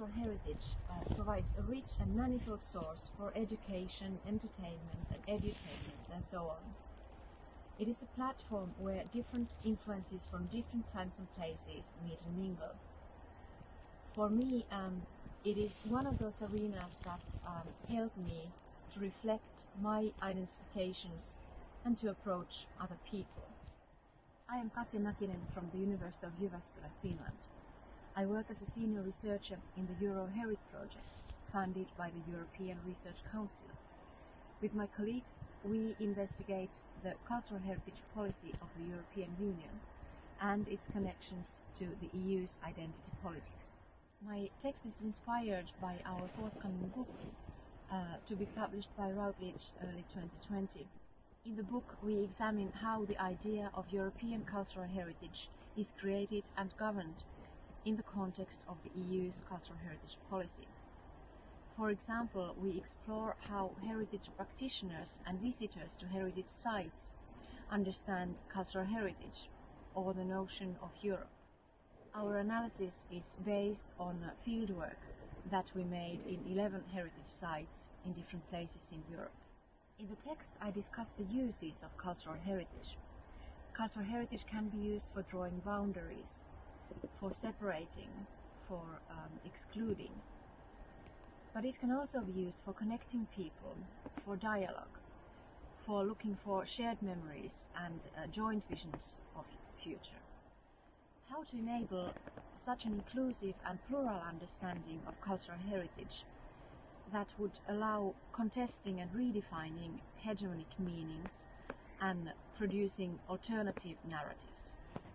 cultural heritage uh, provides a rich and manifold source for education, entertainment, and edutainment, and so on. It is a platform where different influences from different times and places meet and mingle. For me, um, it is one of those arenas that um, help me to reflect my identifications and to approach other people. I am Katja Mäkinen from the University of Jyväskylä, Finland. I work as a senior researcher in the EuroHerit project, funded by the European Research Council. With my colleagues, we investigate the cultural heritage policy of the European Union and its connections to the EU's identity politics. My text is inspired by our forthcoming book, uh, to be published by Routledge early 2020. In the book, we examine how the idea of European cultural heritage is created and governed in the context of the EU's cultural heritage policy. For example, we explore how heritage practitioners and visitors to heritage sites understand cultural heritage or the notion of Europe. Our analysis is based on fieldwork that we made in 11 heritage sites in different places in Europe. In the text, I discuss the uses of cultural heritage. Cultural heritage can be used for drawing boundaries, for separating, for um, excluding. But it can also be used for connecting people, for dialogue, for looking for shared memories and uh, joint visions of future. How to enable such an inclusive and plural understanding of cultural heritage that would allow contesting and redefining hegemonic meanings and producing alternative narratives.